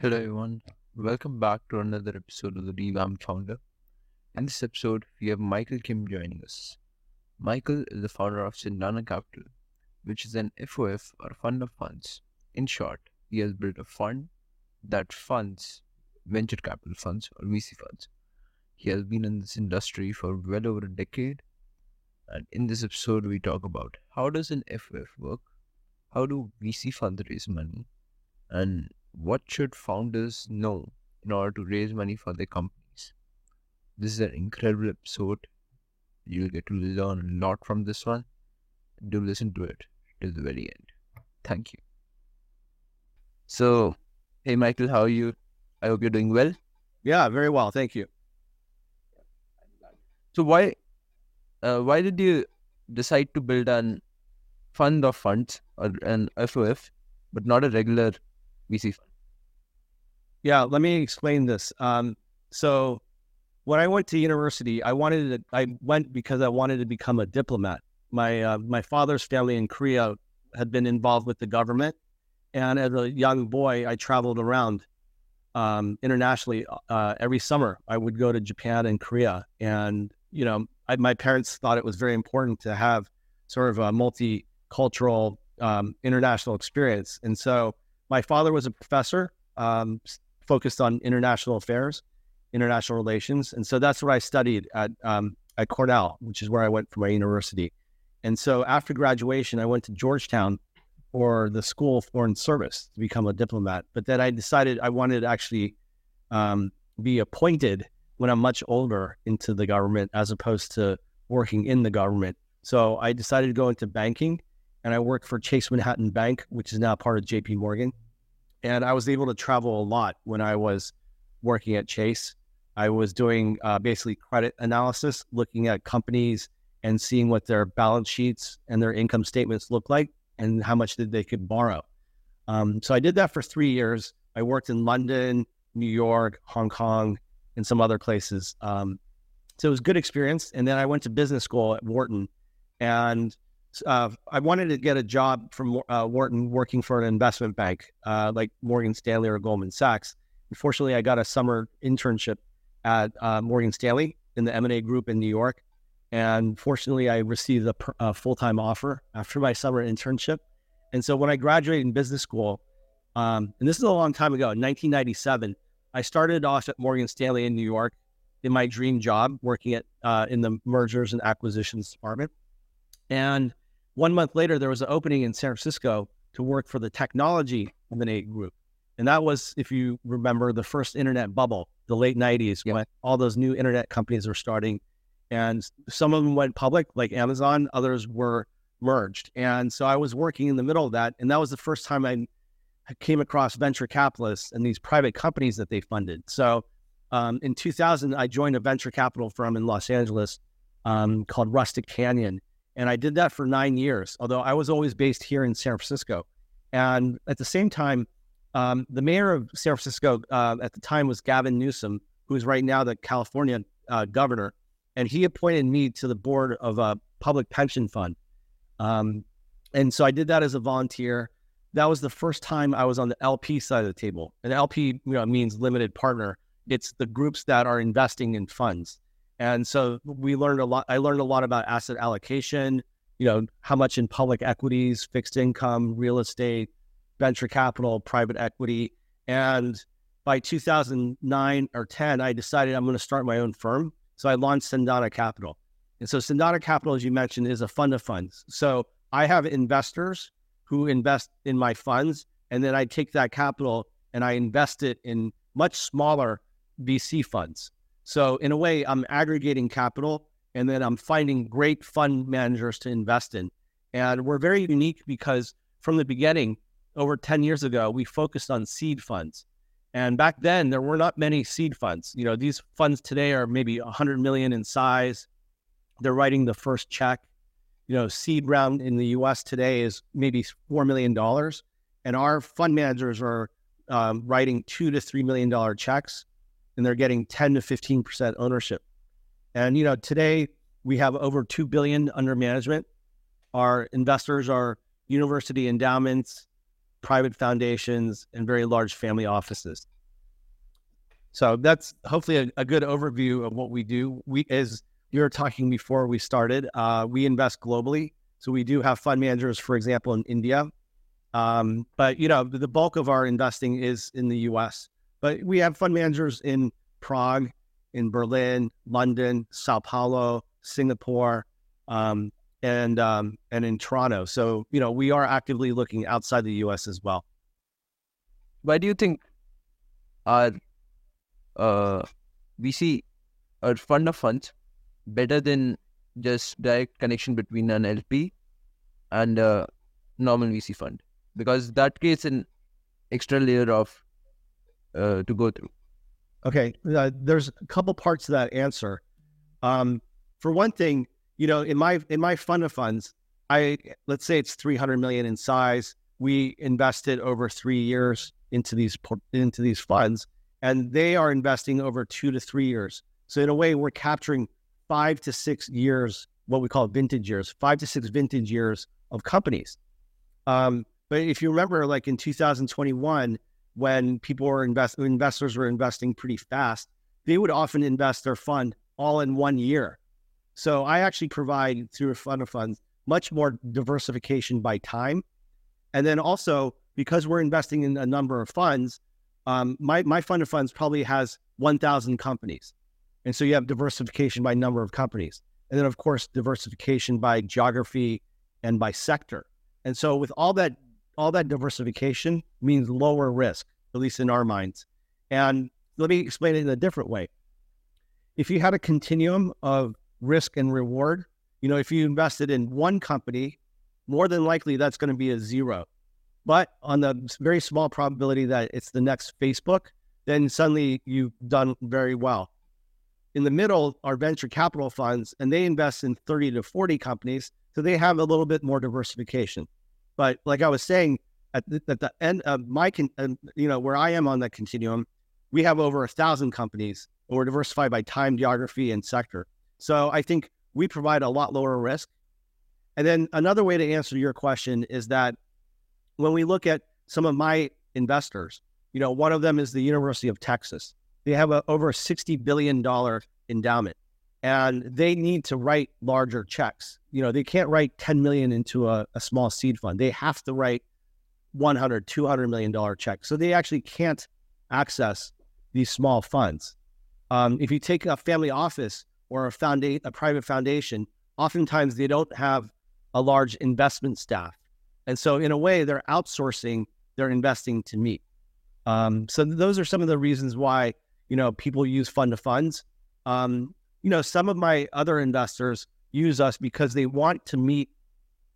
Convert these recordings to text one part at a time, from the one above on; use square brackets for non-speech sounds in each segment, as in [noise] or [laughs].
Hello, everyone. Welcome back to another episode of the Revamp Founder. In this episode, we have Michael Kim joining us. Michael is the founder of Cendana Capital, which is an FOF or fund of funds. In short, he has built a fund that funds venture capital funds or VC funds. He has been in this industry for well over a decade. And in this episode, we talk about how does an FOF work? How do VC funds raise money? And what should founders know in order to raise money for their companies? This is an incredible episode. You'll get to learn a lot from this one. Do listen to it till the very end. Thank you. So, hey Michael, how are you? I hope you're doing well. Yeah, very well. Thank you. So why uh, why did you decide to build an fund of funds or an FOF, but not a regular VC fund? Yeah, let me explain this. Um, so when I went to university, I wanted to, I went because I wanted to become a diplomat. My uh, my father's family in Korea had been involved with the government, and as a young boy, I traveled around um, internationally uh, every summer. I would go to Japan and Korea, and you know, I, my parents thought it was very important to have sort of a multicultural um, international experience. And so, my father was a professor um, focused on international affairs, international relations, and so that's what I studied at um, at Cornell, which is where I went for my university. And so, after graduation, I went to Georgetown for the School of Foreign Service to become a diplomat. But then I decided I wanted to actually um, be appointed when I'm much older into the government as opposed to working in the government. So I decided to go into banking and I worked for Chase Manhattan Bank, which is now part of JP Morgan. And I was able to travel a lot when I was working at Chase. I was doing uh, basically credit analysis, looking at companies and seeing what their balance sheets and their income statements look like and how much did they could borrow. Um, so I did that for three years. I worked in London, New York, Hong Kong, and some other places. Um, so it was good experience. And then I went to business school at Wharton, and uh, I wanted to get a job from uh, Wharton working for an investment bank uh, like Morgan Stanley or Goldman Sachs. Unfortunately, I got a summer internship at uh, Morgan Stanley in the M&A group in New York. And fortunately, I received a, a full time offer after my summer internship. And so when I graduated in business school, um, and this is a long time ago, in 1997, I started off at Morgan Stanley in New York in my dream job, working at uh, in the mergers and acquisitions department. And one month later, there was an opening in San Francisco to work for the technology M&A group. And that was, if you remember, the first internet bubble, the late 90s, yep. when all those new internet companies were starting and some of them went public, like Amazon. Others were merged, and so I was working in the middle of that, and that was the first time I came across venture capitalists and these private companies that they funded. So um, in 2000, I joined a venture capital firm in Los Angeles um, called Rustic Canyon, and I did that for nine years. Although I was always based here in San Francisco, and at the same time, um, the mayor of San Francisco uh, at the time was Gavin Newsom, who is right now the California uh, governor and he appointed me to the board of a public pension fund. Um, and so I did that as a volunteer. That was the first time I was on the LP side of the table. And LP you know, means limited partner. It's the groups that are investing in funds. And so we learned a lot. I learned a lot about asset allocation, you know, how much in public equities, fixed income, real estate, venture capital, private equity. And by 2009 or 10, I decided I'm going to start my own firm. So I launched Cendana Capital. And so Cendana Capital, as you mentioned, is a fund of funds. So I have investors who invest in my funds, and then I take that capital and I invest it in much smaller VC funds. So in a way, I'm aggregating capital and then I'm finding great fund managers to invest in. And we're very unique because from the beginning, over 10 years ago, we focused on seed funds. And back then, there were not many seed funds. You know, these funds today are maybe 100 million in size. They're writing the first check. You know, seed round in the U.S. today is maybe four million dollars, and our fund managers are um, writing two to three million dollar checks, and they're getting 10 to 15 percent ownership. And you know, today we have over two billion under management. Our investors are university endowments, private foundations, and very large family offices. So that's hopefully a, a good overview of what we do. We, as you were talking before we started, uh, we invest globally. So we do have fund managers, for example, in India. Um, but you know, the bulk of our investing is in the U.S. But we have fund managers in Prague, in Berlin, London, Sao Paulo, Singapore, um, and um, and in Toronto. So you know, we are actively looking outside the U.S. as well. Why do you think our uh, VC a fund of funds better than just direct connection between an LP and a normal VC fund? Because that creates an extra layer of uh, to go through. Okay, uh, there's a couple parts to that answer. Um, for one thing, you know, in my in my fund of funds, I let's say it's 300 million in size. We invested over three years into these into these funds, and they are investing over two to three years. So in a way, we're capturing five to six years, what we call vintage years, five to six vintage years of companies. Um, but if you remember, like in 2021, when people were invest investors were investing pretty fast, they would often invest their fund all in one year. So I actually provide through a fund of funds much more diversification by time. And then also because we're investing in a number of funds, um, my, my fund of funds probably has 1,000 companies. And so you have diversification by number of companies. And then, of course, diversification by geography and by sector. And so with all that all that diversification means lower risk, at least in our minds. And let me explain it in a different way. If you had a continuum of risk and reward, you know, if you invested in one company, more than likely that's going to be a zero. But on the very small probability that it's the next Facebook, then suddenly you've done very well. In the middle are venture capital funds, and they invest in 30 to 40 companies. So they have a little bit more diversification. But like I was saying, at the, at the end of my, con- uh, you know, where I am on that continuum, we have over a thousand companies, and we're diversified by time, geography, and sector. So I think we provide a lot lower risk. And then another way to answer your question is that when we look at some of my investors, you know, one of them is the University of Texas. They have a, over a $60 billion endowment and they need to write larger checks. You know, they can't write 10 million into a, a small seed fund. They have to write 100, 200 million dollar checks. So they actually can't access these small funds. Um, if you take a family office or a founda- a private foundation, oftentimes they don't have a large investment staff. And so in a way, they're outsourcing their investing to me. Um, so those are some of the reasons why, you know, people use fund to funds. Um, you know, some of my other investors use us because they want to meet,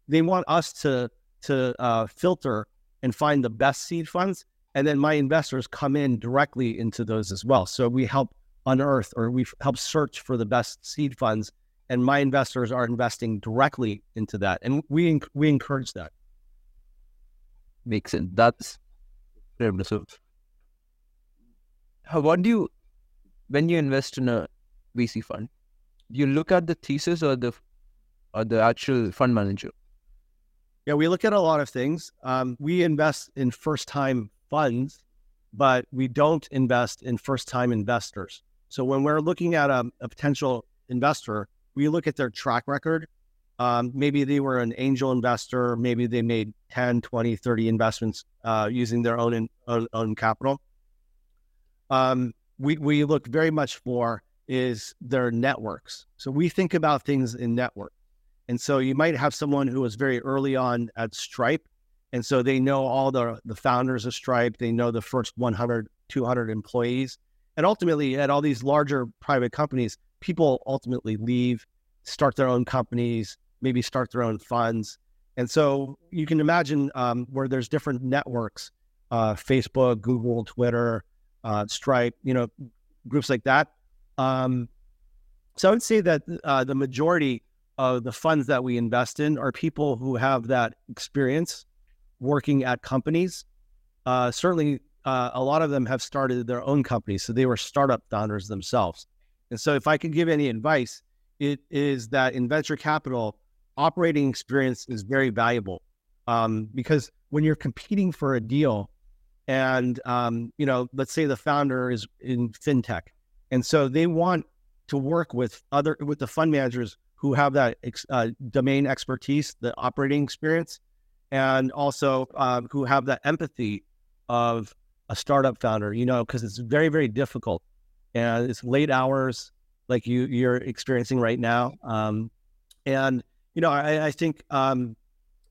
they want us to to uh, filter and find the best seed funds, and then my investors come in directly into those as well. So we help unearth or we help search for the best seed funds, and my investors are investing directly into that, and we we encourage that. Makes sense. That's. How what do you when you invest in a VC fund, you look at the thesis or the or the actual fund manager? Yeah, we look at a lot of things. Um, we invest in first time funds, but we don't invest in first time investors. So when we're looking at a, a, potential investor, we look at their track record. Um, maybe they were an angel investor, maybe they made 10, 20, 30 investments uh, using their own, in, own, own capital. Um, we, we look very much for is their networks. So we think about things in network. And so you might have someone who was very early on at Stripe. And so they know all the, the founders of Stripe. They know the first 100, 200 employees. And ultimately, at all these larger private companies, people ultimately leave, start their own companies, maybe start their own funds. And so you can imagine um, where there's different networks uh, Facebook, Google, Twitter, uh, Stripe, you know, groups like that um, so I would say that uh, the majority of the funds that we invest in are people who have that experience working at companies. Uh, certainly, uh, a lot of them have started their own companies, so they were startup founders themselves. And so, if I could give any advice, it is that in venture capital, operating experience is very valuable um, because when you're competing for a deal, and um, you know, let's say the founder is in fintech, and so they want to work with other with the fund managers who have that uh, domain expertise, the operating experience, and also uh, who have that empathy of a startup founder. You know, because it's very very difficult, and it's late hours like you you're experiencing right now. Um, and you know, I, I think um,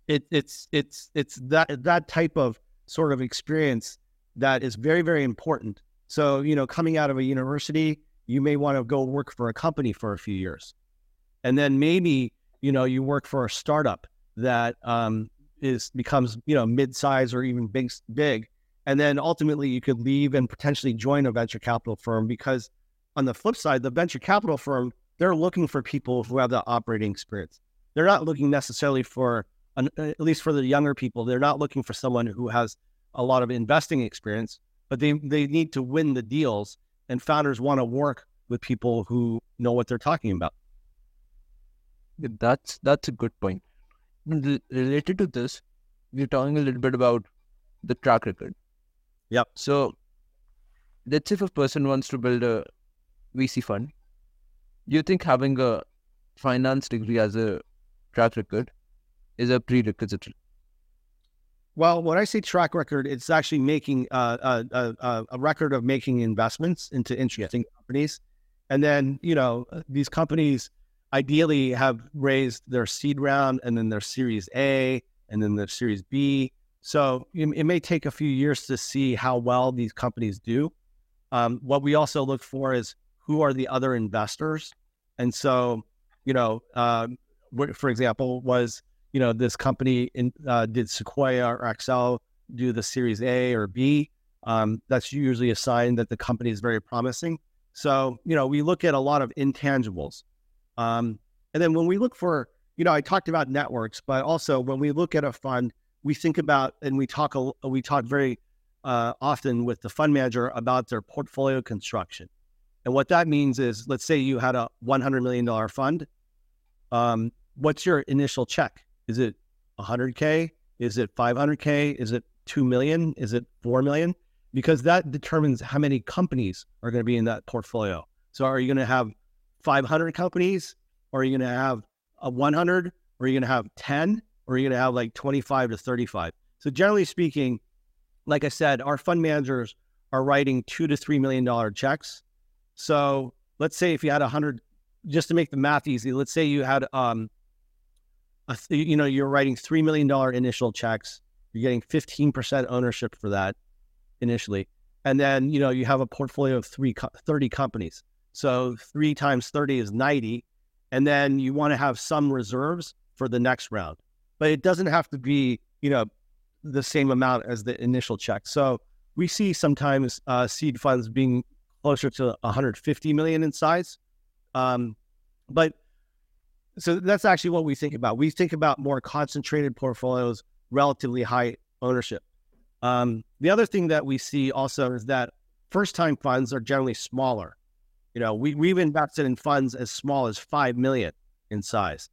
it, it's it's it's that that type of sort of experience that is very very important. So you know, coming out of a university, you may want to go work for a company for a few years, and then maybe you know you work for a startup that um, is becomes you know mid-size or even big big, and then ultimately you could leave and potentially join a venture capital firm because on the flip side, the venture capital firm they're looking for people who have the operating experience. They're not looking necessarily for an, at least for the younger people, they're not looking for someone who has a lot of investing experience, but they they need to win the deals, and founders want to work with people who know what they're talking about. That's that's a good point. Related to this, we're talking a little bit about the track record. Yep. So, let's say if a person wants to build a VC fund, you think having a finance degree as a track record is a prerequisite? Well, when I say track record, it's actually making uh, a, uh, uh, a, record of making investments into interesting yeah. companies. And then, you know, these companies ideally have raised their seed round and then their series A and then their series B. So it, it may take a few years to see how well these companies do. Um, what we also look for is who are the other investors. And so, you know, um, for example, was you know this company in, uh, did Sequoia or Accel do the Series A or B? Um, that's usually a sign that the company is very promising. So you know we look at a lot of intangibles, um, and then when we look for you know I talked about networks, but also when we look at a fund, we think about and we talk a, we talk very uh, often with the fund manager about their portfolio construction. And what that means is, let's say you had a $100 million fund. Um, what's your initial check? Is it 100K? Is it 500K? Is it 2 million? Is it 4 million? Because that determines how many companies are going to be in that portfolio. So are you going to have 500 companies? Or are you going to have a 100? Or are you going to have 10? Or are you going to have like 25 to 35? So generally speaking, like I said, our fund managers are writing two to three million dollar checks. So let's say if you had hundred just to make the math easy, let's say you had, um, a, you know, you're writing $3 million initial checks. You're getting 15% ownership for that initially. And then, you know, you have a portfolio of three, 30 companies. So three times 30 is 90. And then you want to have some reserves for the next round. But it doesn't have to be, you know, the same amount as the initial check. So we see sometimes uh, seed funds being closer to 150 million in size. Um, but so that's actually what we think about. We think about more concentrated portfolios, relatively high ownership. Um, the other thing that we see also is that first time funds are generally smaller. You know, we, we've invested in funds as small as 5 million in size.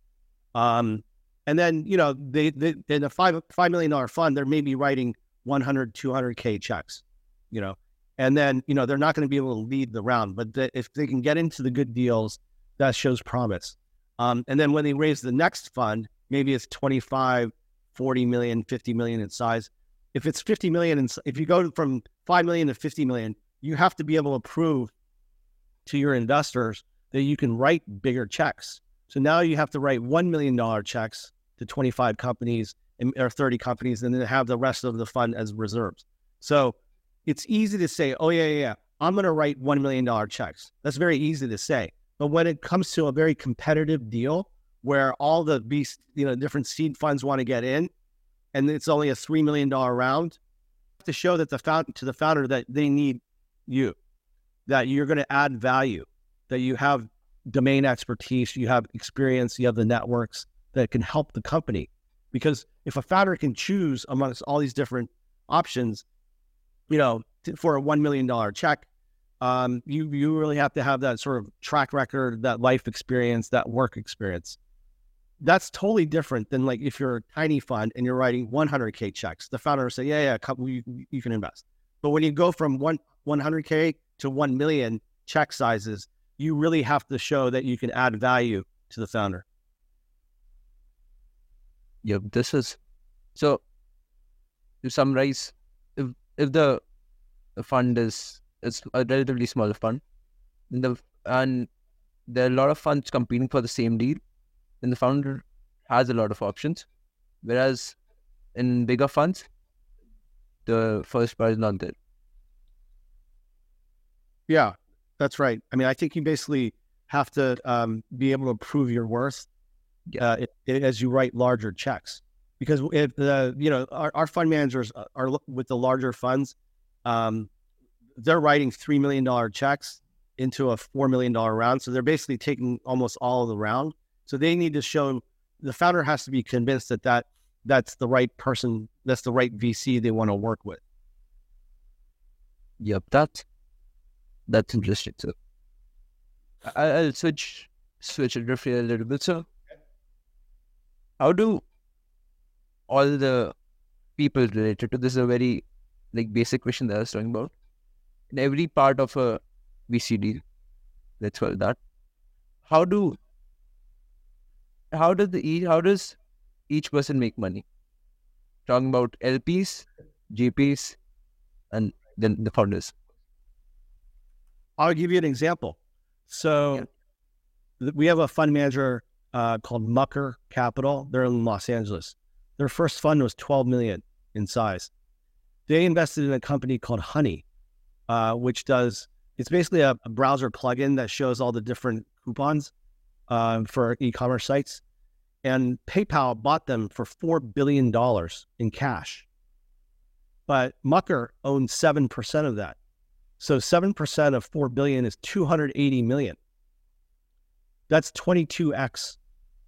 Um, and then, you know, they, they in a five, $5 million fund, they're maybe writing 100, 200K checks, you know, and then, you know, they're not going to be able to lead the round, but the, if they can get into the good deals, that shows promise. Um, and then when they raise the next fund, maybe it's 25, 40 million, 50 million in size. If it's 50 million, and if you go from 5 million to 50 million, you have to be able to prove to your investors that you can write bigger checks. So now you have to write $1 million checks to 25 companies or 30 companies and then have the rest of the fund as reserves. So it's easy to say, oh, yeah, yeah, yeah. I'm going to write $1 million checks. That's very easy to say. But when it comes to a very competitive deal where all the beast, you know, different seed funds want to get in and it's only a $3 million round, to show that the found, to the founder that they need you, that you're going to add value, that you have domain expertise, you have experience, you have the networks that can help the company. Because if a founder can choose amongst all these different options, you know, for a $1 million check, um, you, you really have to have that sort of track record, that life experience, that work experience. that's totally different than like if you're a tiny fund and you're writing 100k checks. The founder say, "Yeah, yeah, couple, you, you can invest." But when you go from one 100k to 1 million check sizes, you really have to show that you can add value to the founder. Yep, this is so. To summarize, if if the fund is it's a relatively small fund, then the and there are a lot of funds competing for the same deal, And the founder has a lot of options. Whereas in bigger funds, the first part is not there. Yeah, that's right. I mean, I think you basically have to um, be able to prove your worth uh, it, it, as you write larger checks. Because if the you know our, our fund managers are with the larger funds, um, they're writing three million dollar checks into a four million dollar round, so they're basically taking almost all of the round. So they need to show the founder has to be convinced that that that's the right person, that's the right VC they want to work with. Yep, that that's interesting. So I, will switch switch it roughly a little bit. So how do all the people related to this is a very like basic question that I was talking about. In every part of a VCD, let's call that. How do how does the how does each person make money? Talking about LPs, GPs, and then the founders. I'll give you an example. So yeah. we have a fund manager uh, called Mucker Capital. They're in Los Angeles. Their first fund was 12 million in size. They invested in a company called Honey, uh, which does it's basically a, a, browser plugin that shows all the different coupons um, for e-commerce sites. And PayPal bought them for four billion dollars in cash. But Mucker owned seven percent of that. So 7% of 4 billion is 280 million. That's 22x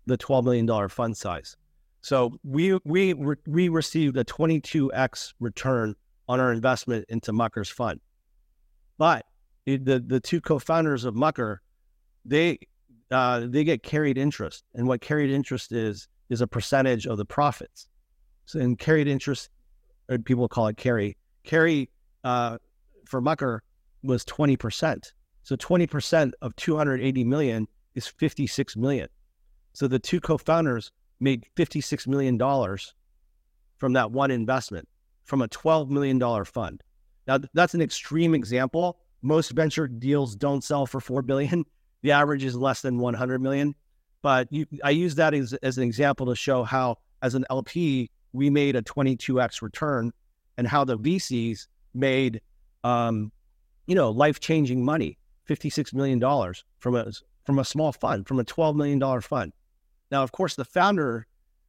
the $12 million fund size. So we we we received a 22x return on our investment into Mucker's fund. But the the two co-founders of Mucker, they uh, they get carried interest, and what carried interest is is a percentage of the profits. So in carried interest, or people call it carry. Carry uh, for Mucker was 20%. So 20% of 280 million is 56 million. So the two co-founders made 56 million dollars from that one investment from a 12 million dollar fund. Now that's an extreme example. Most venture deals don't sell for 4 billion. [laughs] The average is less than 100 million. But you, I use that as, as an example to show how as an LP we made a 22x return and how the VCs made um, you know, life changing money, $56 million from a, from a small fund, from a $12 million fund. Now, of course, the founder,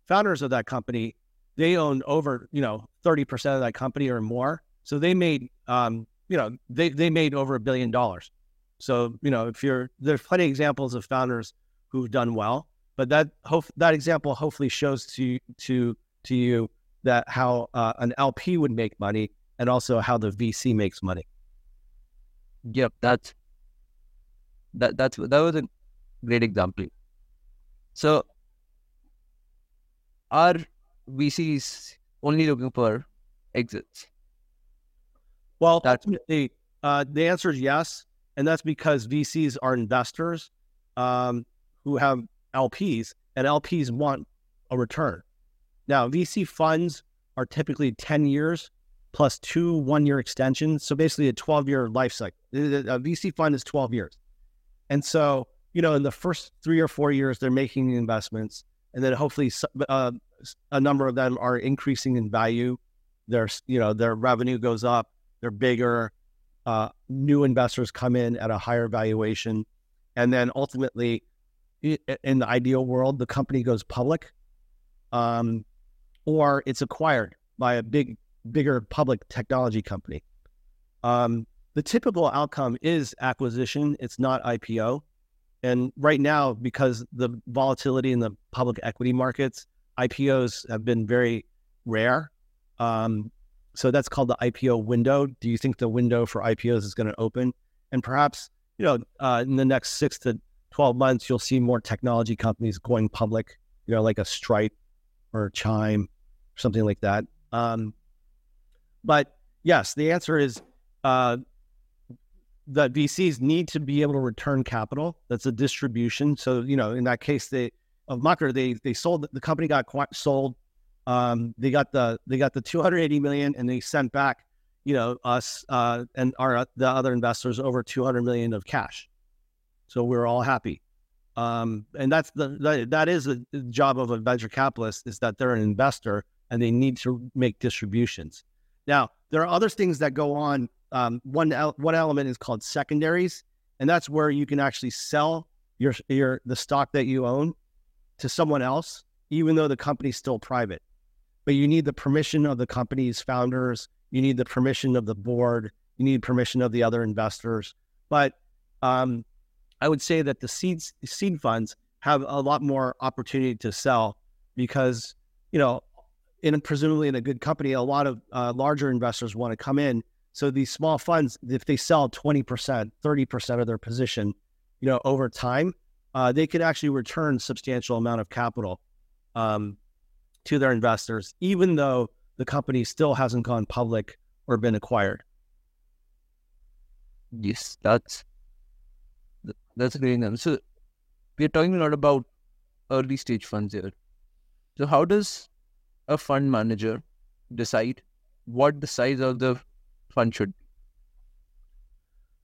founders of that company, they own over, you know, 30% of that company or more. So they made, um, you know, they, they made over a billion dollars. So, you know, if you're, there's plenty of examples of founders who've done well, but that, hope, that example hopefully shows to, to, to you that how uh, an LP would make money and also how the VC makes money. Yep, that's that that's that was a great example. So are VCs only looking for exits? Well, that's ultimately, uh, the answer is yes, and that's because VCs are investors um, who have LPs, and LPs want a return. Now, VC funds are typically ten years plus two one year extensions. So basically a 12 year life cycle. A VC fund is 12 years. And so, you know, in the first three or four years, they're making the investments. And then hopefully uh, a number of them are increasing in value. Their, you know, their revenue goes up, they're bigger. Uh, new investors come in at a higher valuation. And then ultimately, in the ideal world, the company goes public um, or it's acquired by a big bigger public technology company. Um, the typical outcome is acquisition, it's not IPO. And right now, because the volatility in the public equity markets, IPOs have been very rare. Um, so that's called the IPO window. Do you think the window for IPOs is going to open? And perhaps, you know, uh, in the next six to 12 months, you'll see more technology companies going public you know, like a Stripe or a Chime, something like that. Um, but yes, the answer is uh, the VCs need to be able to return capital. That's a distribution. So you know, in that case, they of Mucker, they they sold the company got sold. Um, they got the they got the 280 million, and they sent back, you know, us uh, and our the other investors over 200 million of cash. So we're all happy. Um, and that's the that, that is the job of a venture capitalist is that they're an investor and they need to make distributions. Now there are other things that go on. Um, one one element is called secondaries, and that's where you can actually sell your your the stock that you own to someone else, even though the company's still private. But you need the permission of the company's founders. You need the permission of the board. You need permission of the other investors. But um, I would say that the seed seed funds have a lot more opportunity to sell because you know, in presumably in a good company, a lot of uh, larger investors want to come in. So these small funds, if they sell twenty percent, thirty percent of their position, you know, over time, uh, they could actually return substantial amount of capital um, to their investors, even though the company still hasn't gone public or been acquired. Yes, that's that's a great answer. So we're talking a lot about early stage funds here. So how does a fund manager decide what the size of the fund should be?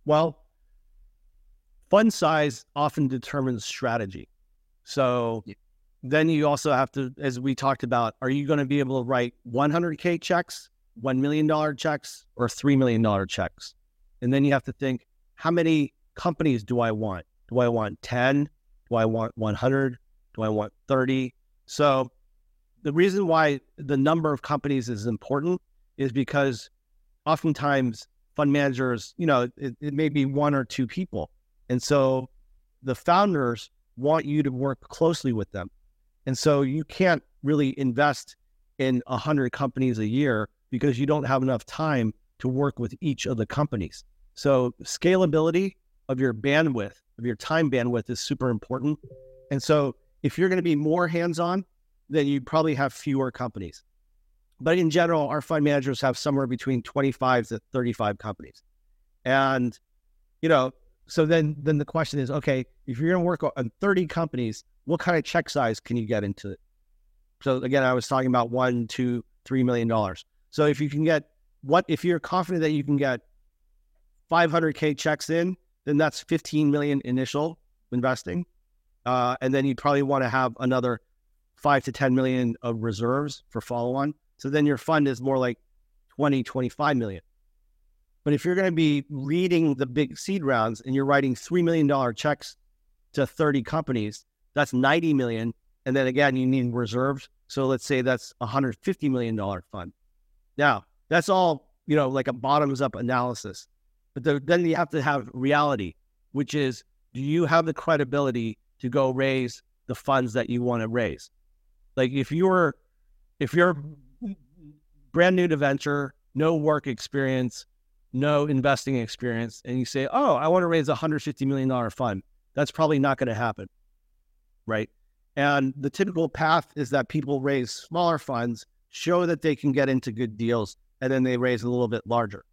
Well, fund size often determines strategy. So yeah. Then you also have to, as we talked about, are you going to be able to write 100K checks, $1 million checks, or $3 million checks? And then you have to think, how many companies do I want? Do I want 10? Do I want 100? Do I want 30? So the reason why the number of companies is important is because oftentimes fund managers, you know, it, it may be one or two people. And so the founders want you to work closely with them. And so you can't really invest in 100 companies a year because you don't have enough time to work with each of the companies. So scalability of your bandwidth, of your time bandwidth is super important. And so if you're going to be more hands on, then you probably have fewer companies. But in general, our fund managers have somewhere between 25 to 35 companies. And, you know, so then then the question is, okay, if you're going to work on 30 companies, what kind of check size can you get into it? So again, I was talking about one, two, three million dollars. So if you can get what if you're confident that you can get 500k checks in, then that's 15 million initial investing. Uh, and then you probably want to have another five to 10 million of reserves for follow on. So then your fund is more like 20, 25 million. But if you're going to be reading the big seed rounds and you're writing $3 million checks to 30 companies, that's 90 million. And then again, you need reserves. So let's say that's $150 million fund. Now, that's all, you know, like a bottoms up analysis. But the, then you have to have reality, which is do you have the credibility to go raise the funds that you want to raise? Like if you're if you're brand new to venture, no work experience, no investing experience, and you say, "Oh, I want to raise a hundred fifty million dollar fund," that's probably not going to happen, right? And the typical path is that people raise smaller funds, show that they can get into good deals, and then they raise a little bit larger.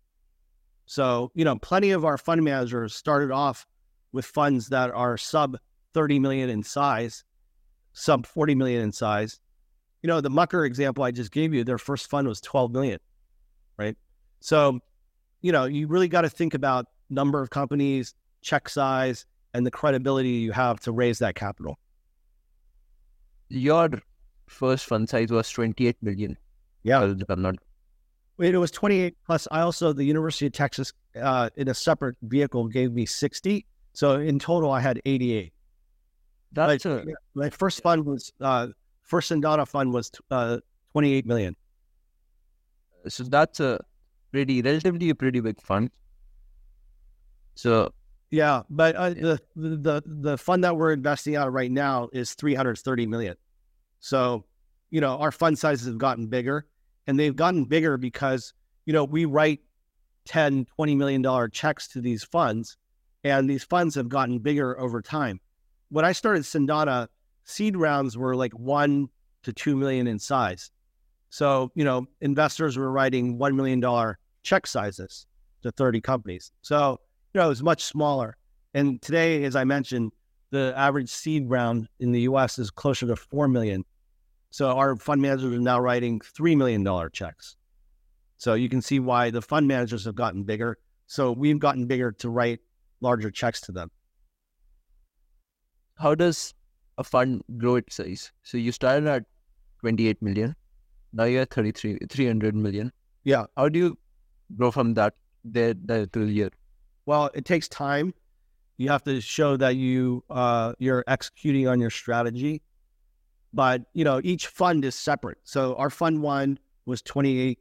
So, you know, plenty of our fund managers started off with funds that are sub 30 million in size, sub 40 million in size. You know, the Mucker example I just gave you, their first fund was 12 million, right? So, you know, you really got to think about number of companies, check size, and the credibility you have to raise that capital. Your first fund size was 28 million. Yeah. I'm not it was 28 plus. I also, the University of Texas, uh, in a separate vehicle, gave me 60. So in total, I had 88. That's a, my first fund was, uh, first Cendana fund was uh, 28 million. So that's a pretty, relatively a pretty big fund. So, yeah, but uh, the, the the fund that we're investing out right now is 330 million. So, you know, our fund sizes have gotten bigger and they've gotten bigger because you know we write 10 20 million dollar checks to these funds and these funds have gotten bigger over time when i started Cendana seed rounds were like one to two million in size. So, you know, investors were writing $1 million check sizes to 30 companies. So, you know, it was much smaller. And today, as I mentioned, the average seed round in the US is closer to 4 million. So our fund managers are now writing $3 million checks. So you can see why the fund managers have gotten bigger. So we've gotten bigger to write larger checks to them. How does a fund grow its size? So you started at 28 million now you're at 33, 300 million. Yeah. How do you grow from that there, there to here? Well, it takes time. You have to show that you uh, you're executing on your strategy. But you know, each fund is separate. So our fund one was 28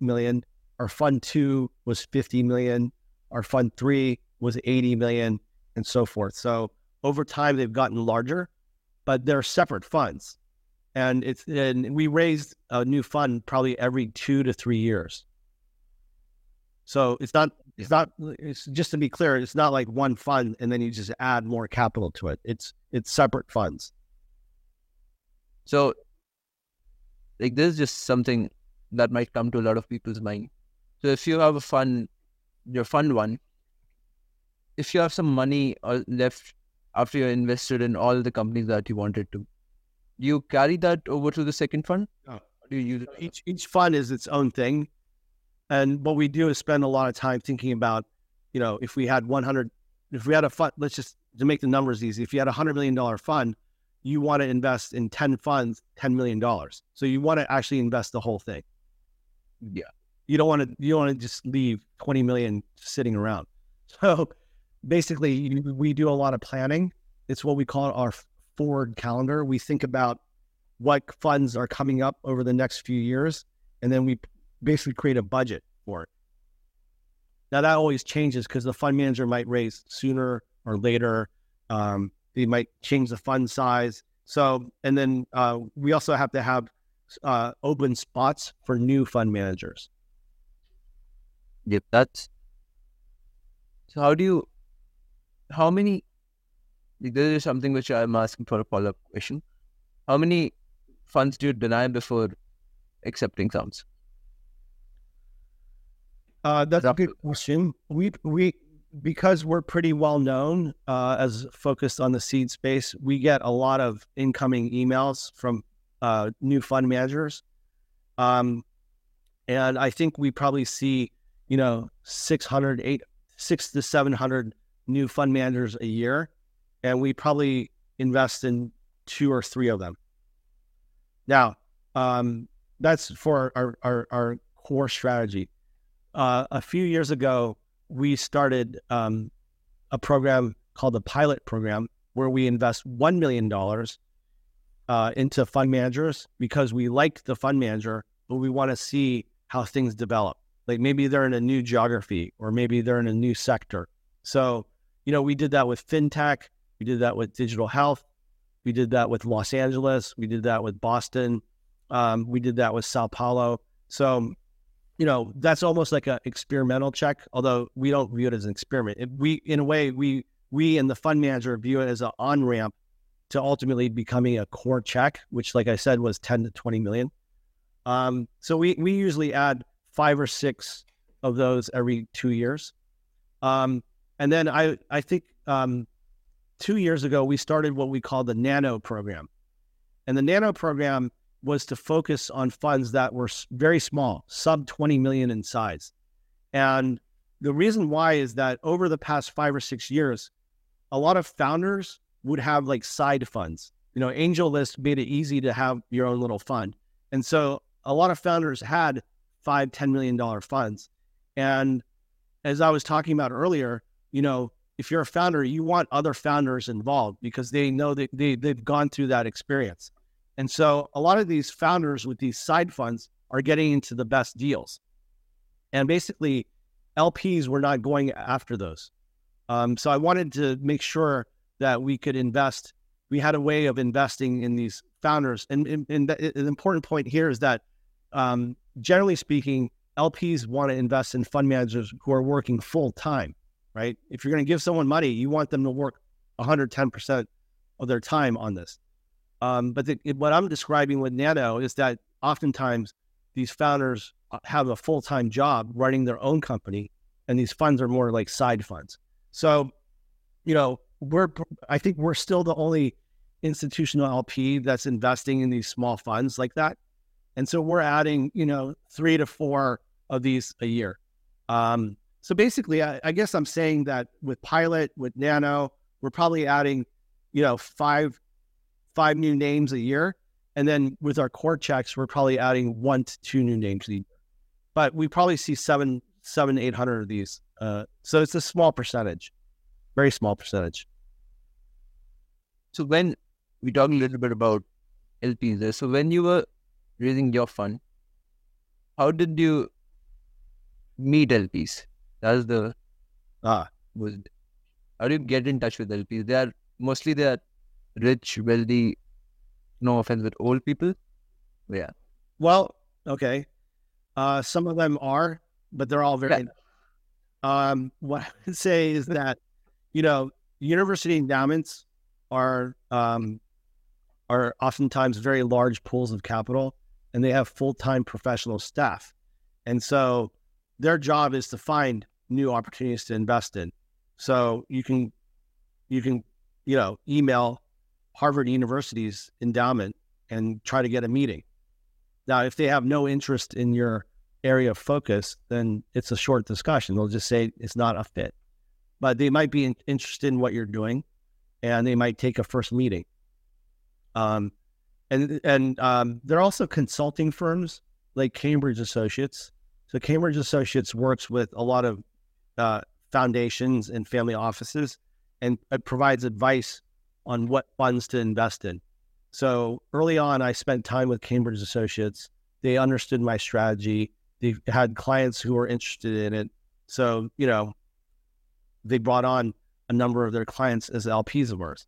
million. Our fund two was 50 million. Our fund three was 80 million, and so forth. So over time, they've gotten larger, but they're separate funds and it's and we raised a new fund probably every two to three years. So it's not it's not it's just to be clear, it's not like one fund and then you just add more capital to it. It's it's separate funds. So like this is just something that might come to a lot of people's mind. So if you have a fund, your fund one, if you have some money uh, left after you invested in all the companies that you wanted to, you carry that over to the second fund? Oh. Do you use each each fund is its own thing, and what we do is spend a lot of time thinking about, you know, if we had 100, if we had a fund, let's just to make the numbers easy, if you had a hundred million dollar fund, you want to invest in 10 funds, $10 million. So you want to actually invest the whole thing. Yeah. You don't want to, you don't want to just leave 20 million sitting around. [laughs] So basically we do a lot of planning. It's what we call our forward calendar. We think about what funds are coming up over the next few years, and then we basically create a budget for it. Now that always changes because the fund manager might raise sooner or later. Um, they might change the fund size. So, and then uh, we also have to have uh, open spots for new fund managers. Yep, that's so. How do you? How many this is something which I'm asking for a follow up question. How many funds do you deny before accepting sums? Uh, that's a good question. We we because we're pretty well known uh, as focused on the seed space, we get a lot of incoming emails from uh, new fund managers, um, and I think we probably see you know 600, eight, six to seven hundred new fund managers a year and we probably invest in two or three of them. Now, um, that's for our, our, our core strategy. Uh, a few years ago, we started um, a program called the Pilot Program, where we invest $1 million uh, into fund managers because we like the fund manager, but we want to see how things develop. Like maybe they're in a new geography or maybe they're in a new sector. So, you know, we did that with FinTech. We did that with digital health. We did that with Los Angeles. We did that with Boston. Um, we did that with Sao Paulo. So, you know, that's almost like an experimental check, although we don't view it as an experiment. It, we, in a way, we we and the fund manager view it as an on ramp to ultimately becoming a core check, which, like I said, was 10 to 20 million. Um, so we we usually add five or six of those every two years. Um, and then I I think um, two years ago, we started what we call the Nano program. And the Nano program was to focus on funds that were very small, sub 20 million in size. And the reason why is that over the past five or six years, a lot of founders would have like side funds. You know, AngelList made it easy to have your own little fund. And so a lot of founders had five, $10 million funds. And as I was talking about earlier, you know, if you're a founder, you want other founders involved because they know that they, they've gone through that experience. And so a lot of these founders with these side funds are getting into the best deals. And basically, LPs were not going after those. Um, so I wanted to make sure that we could invest. We had a way of investing in these founders. And, and, and the, the important point here is that, um, generally speaking, LPs want to invest in fund managers who are working full time right? If you're going to give someone money, you want them to work 110% of their time on this. Um, but the, what I'm describing with Nano is that oftentimes these founders uh, have a full time job running their own company, and these funds are more like side funds. So, you know, we're I think we're still the only institutional LP that's investing in these small funds like that, and so we're adding you know three to four of these a year. Um, so basically, I, I guess I'm saying that with Pilot, with Nano, we're probably adding, you know, five five new names a year. And then with our core checks, we're probably adding one to two new names a year. But we probably see seven, seven, eight hundred of these. Uh, so it's a small percentage, very small percentage. So when we talk a little bit about LPs there, so when you were raising your fund, how did you meet LPs? That's the ah was how do you get in touch with LPs? They are mostly they are rich, wealthy. No offense with old people. Yeah. Well, okay. Uh, some of them are, but they're all very. Yeah. Um, what I would say is [laughs] that, you know, university endowments are um, are oftentimes very large pools of capital, and they have full time professional staff, and so their job is to find new opportunities to invest in. So you can you can you know email Harvard University's endowment and try to get a meeting. Now, if they have no interest in your area of focus, then it's a short discussion. They'll just say it's not a fit. But they might be in, interested in what you're doing, and they might take a first meeting. Um, and and um, they're also consulting firms like Cambridge Associates. So Cambridge Associates works with a lot of uh, foundations and family offices and it provides advice on what funds to invest in. So early on, I spent time with Cambridge Associates. They understood my strategy. They had clients who were interested in it. So, you know, they brought on a number of their clients as LPs of ours.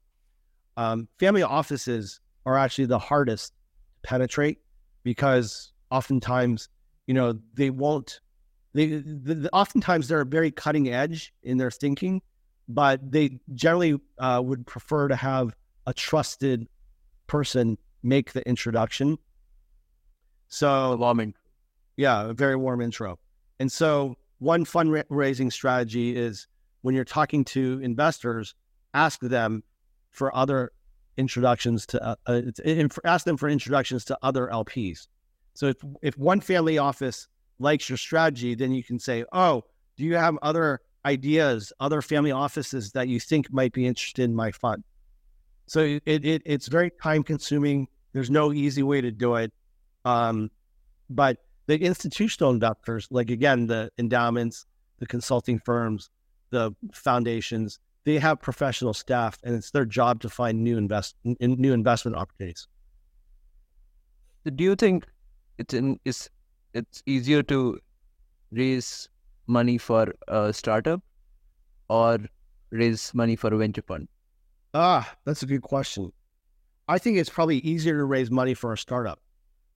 Um, family offices are actually the hardest to penetrate because oftentimes, you know, they won't they, the, oftentimes they're very cutting edge in their thinking, but they generally uh, would prefer to have a trusted person make the introduction. So, warming, yeah, a very warm intro. And so, one fundraising strategy is when you're talking to investors, ask them for other introductions to uh, uh, ask them for introductions to other LPs. So if if one family office likes your strategy, then you can say, oh, do you have other ideas, other family offices that you think might be interested in my fund? So it, it it's very time consuming. There's no easy way to do it. Um, but the institutional investors, like again, the endowments, the consulting firms, the foundations, they have professional staff, and it's their job to find new invest new investment opportunities. Do you think it's in is it's easier to raise money for a startup or raise money for a venture fund? Ah, that's a good question. I think it's probably easier to raise money for a startup.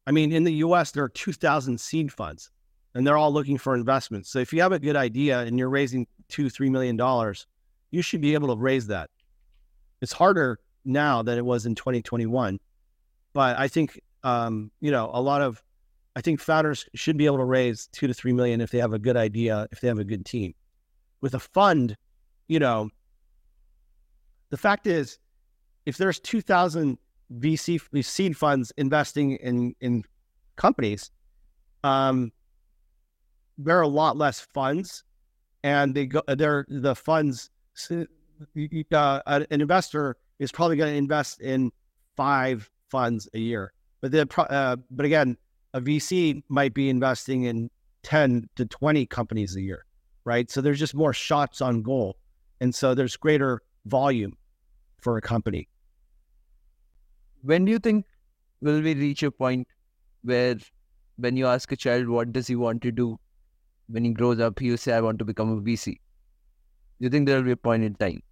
I mean, in the US, there are 2,000 seed funds and they're all looking for investments. So if you have a good idea and you're raising two, $3 million, you should be able to raise that. It's harder now than it was in 2021. But I think, um, you know, a lot of I think founders should be able to raise two to three million if they have a good idea, if they have a good team. With a fund, you know, the fact is, if there's 2,000 VC seed funds investing in in companies, um, there are a lot less funds, and they go. They're the funds. Uh, an investor is probably going to invest in five funds a year, but the uh, but again, a VC might be investing in 10 to 20 companies a year, right? So there's just more shots on goal. And so there's greater volume for a company. When do you think will we reach a point where when you ask a child what does he want to do when he grows up, he'll say, I want to become a VC. Do you think there will be a point in time?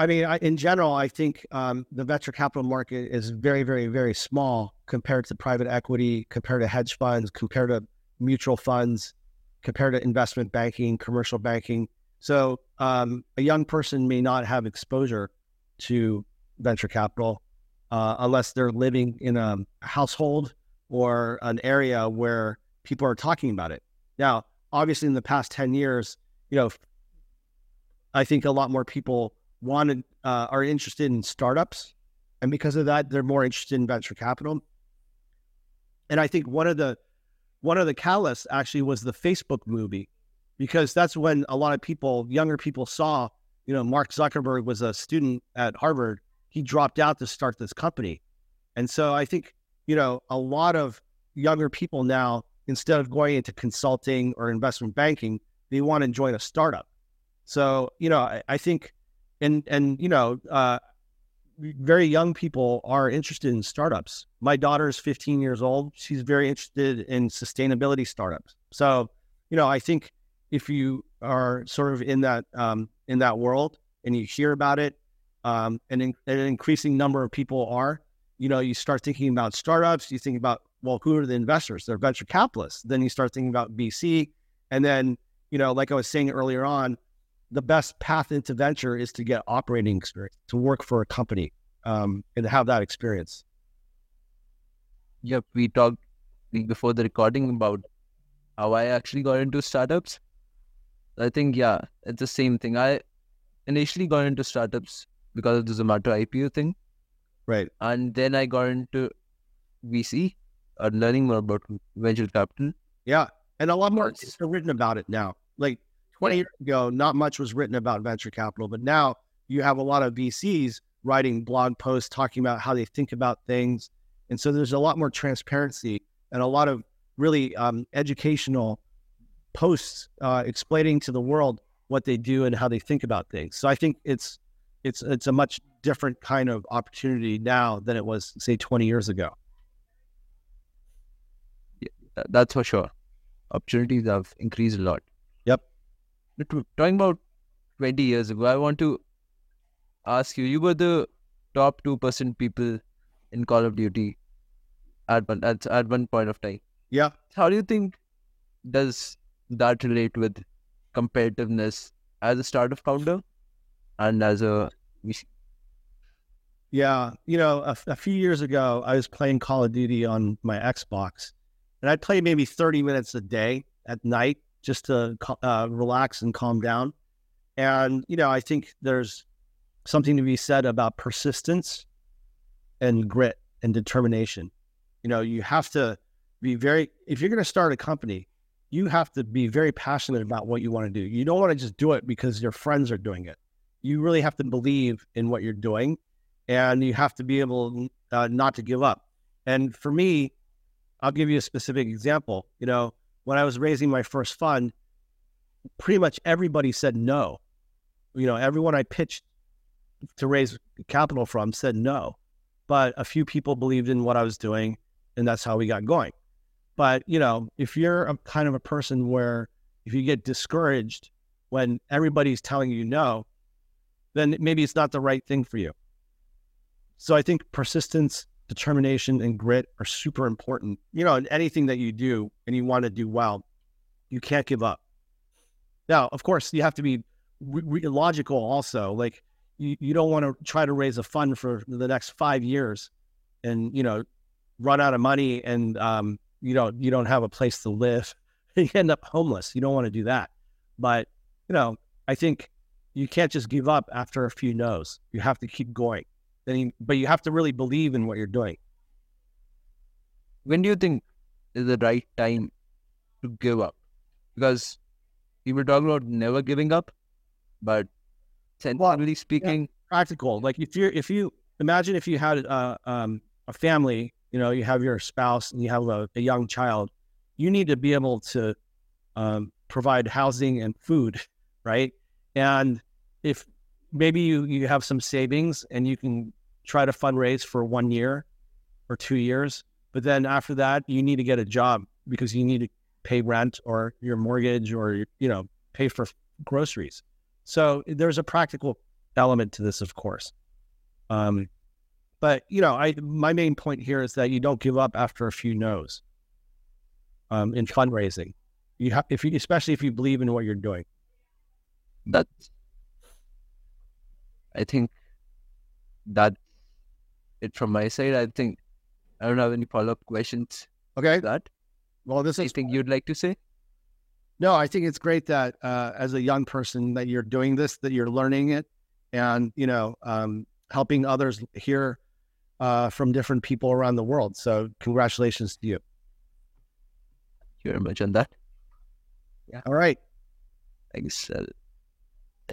I mean, I, in general, I think um, the venture capital market is very, very, very small compared to private equity, compared to hedge funds, compared to mutual funds, compared to investment banking, commercial banking. So um, a young person may not have exposure to venture capital. uh, unless they're living in a household or an area where people are talking about it. Now, obviously, in the past 10 years, you know, I think a lot more people wanted, uh, are interested in startups. And because of that, they're more interested in venture capital. And I think one of the, one of the catalysts actually was the Facebook movie, because that's when a lot of people, younger people saw, you know, Mark Zuckerberg was a student at Harvard. He dropped out to start this company. And so I think, you know, a lot of younger people now, instead of going into consulting or investment banking, they want to join a startup. So, you know, I, I think, and, and, you know, uh, very young people are interested in startups. My daughter is 15 years old. She's very interested in sustainability startups. So, you know, I think if you are sort of in that um, in that world and you hear about it, um, and in, an increasing number of people are, you know, you start thinking about startups. You think about well, who are the investors? They're venture capitalists. Then you start thinking about VC, and then you know, like I was saying earlier on, the best path into venture is to get operating experience, to work for a company, um, and have that experience. Yep, we talked before the recording about how I actually got into startups. I think yeah, it's the same thing. I initially got into startups because of the Zomato IPO thing, right? And then I got into VC and learning more about venture capital. Yeah, and a lot more is written about it now. Like 20 years ago, not much was written about venture capital, but now you have a lot of VCs writing blog posts talking about how they think about things. And so there's a lot more transparency and a lot of really um, educational posts uh, explaining to the world what they do and how they think about things. So I think it's it's it's a much different kind of opportunity now than it was say 20 years ago. Yeah, that's for sure. Opportunities have increased a lot. Talking about 20 years ago, I want to ask you, you were the top 2% people in Call of Duty at one, at, at one point of time. Yeah. How do you think does that relate with competitiveness as a startup founder and as a yeah you know a, a, few years ago i was playing call of duty on my xbox and i'd play maybe 30 minutes a day at night just to uh, relax and calm down and you know i think there's something to be said about persistence and grit and determination you know you have to be very if you're going to start a company you have to be very passionate about what you want to do. You don't want to just do it because your friends are doing it. You really have to believe in what you're doing and you have to be able uh, not to give up. And for me, I'll give you a specific example. You know, when I was raising my first fund, pretty much everybody said no. You know, everyone I pitched to raise capital from said no. But a few people believed in what I was doing, and that's how we got going. But, you know, if you're a kind of a person where if you get discouraged when everybody's telling you no, then maybe it's not the right thing for you. So I think persistence, determination, and grit are super important. You know, in anything that you do and you want to do well, you can't give up. Now, of course, you have to be re- logical also. Like, you, you don't want to try to raise a fund for the next five years and, you know, run out of money and um, you don't you don't have a place to live [laughs] you end up homeless you don't want to do that but you know i think you can't just give up after a few no's you have to keep going you, but you have to really believe in what you're doing. When do you think is the right time to give up? Because people talk about never giving up but sensibly well, speaking yeah, practical. Like if you're if you imagine if you had uh, um, a family you know, you have your spouse and you have a, a young child, you need to be able to um, provide housing and food, [laughs] right? And if maybe you, you have some savings and you can try to fundraise for one year or two years, but then after that, you need to get a job because you need to pay rent or your mortgage or, you know, pay for groceries. So there's a practical element to this, of course. Um, but you know, I my main point here is that you don't give up after a few no's. Um, in fundraising, you have if you especially if you believe in what you're doing. That I think that it from my side. I think I don't have any follow up questions. Okay. That Well, this is anything you'd like to say? No, I think it's great that uh, as a young person that you're doing this, that you're learning it, and you know, um, helping others hear uh, from different people around the world. So, congratulations to you. Thank you very much on that. Yeah. All right. Thanks. Uh,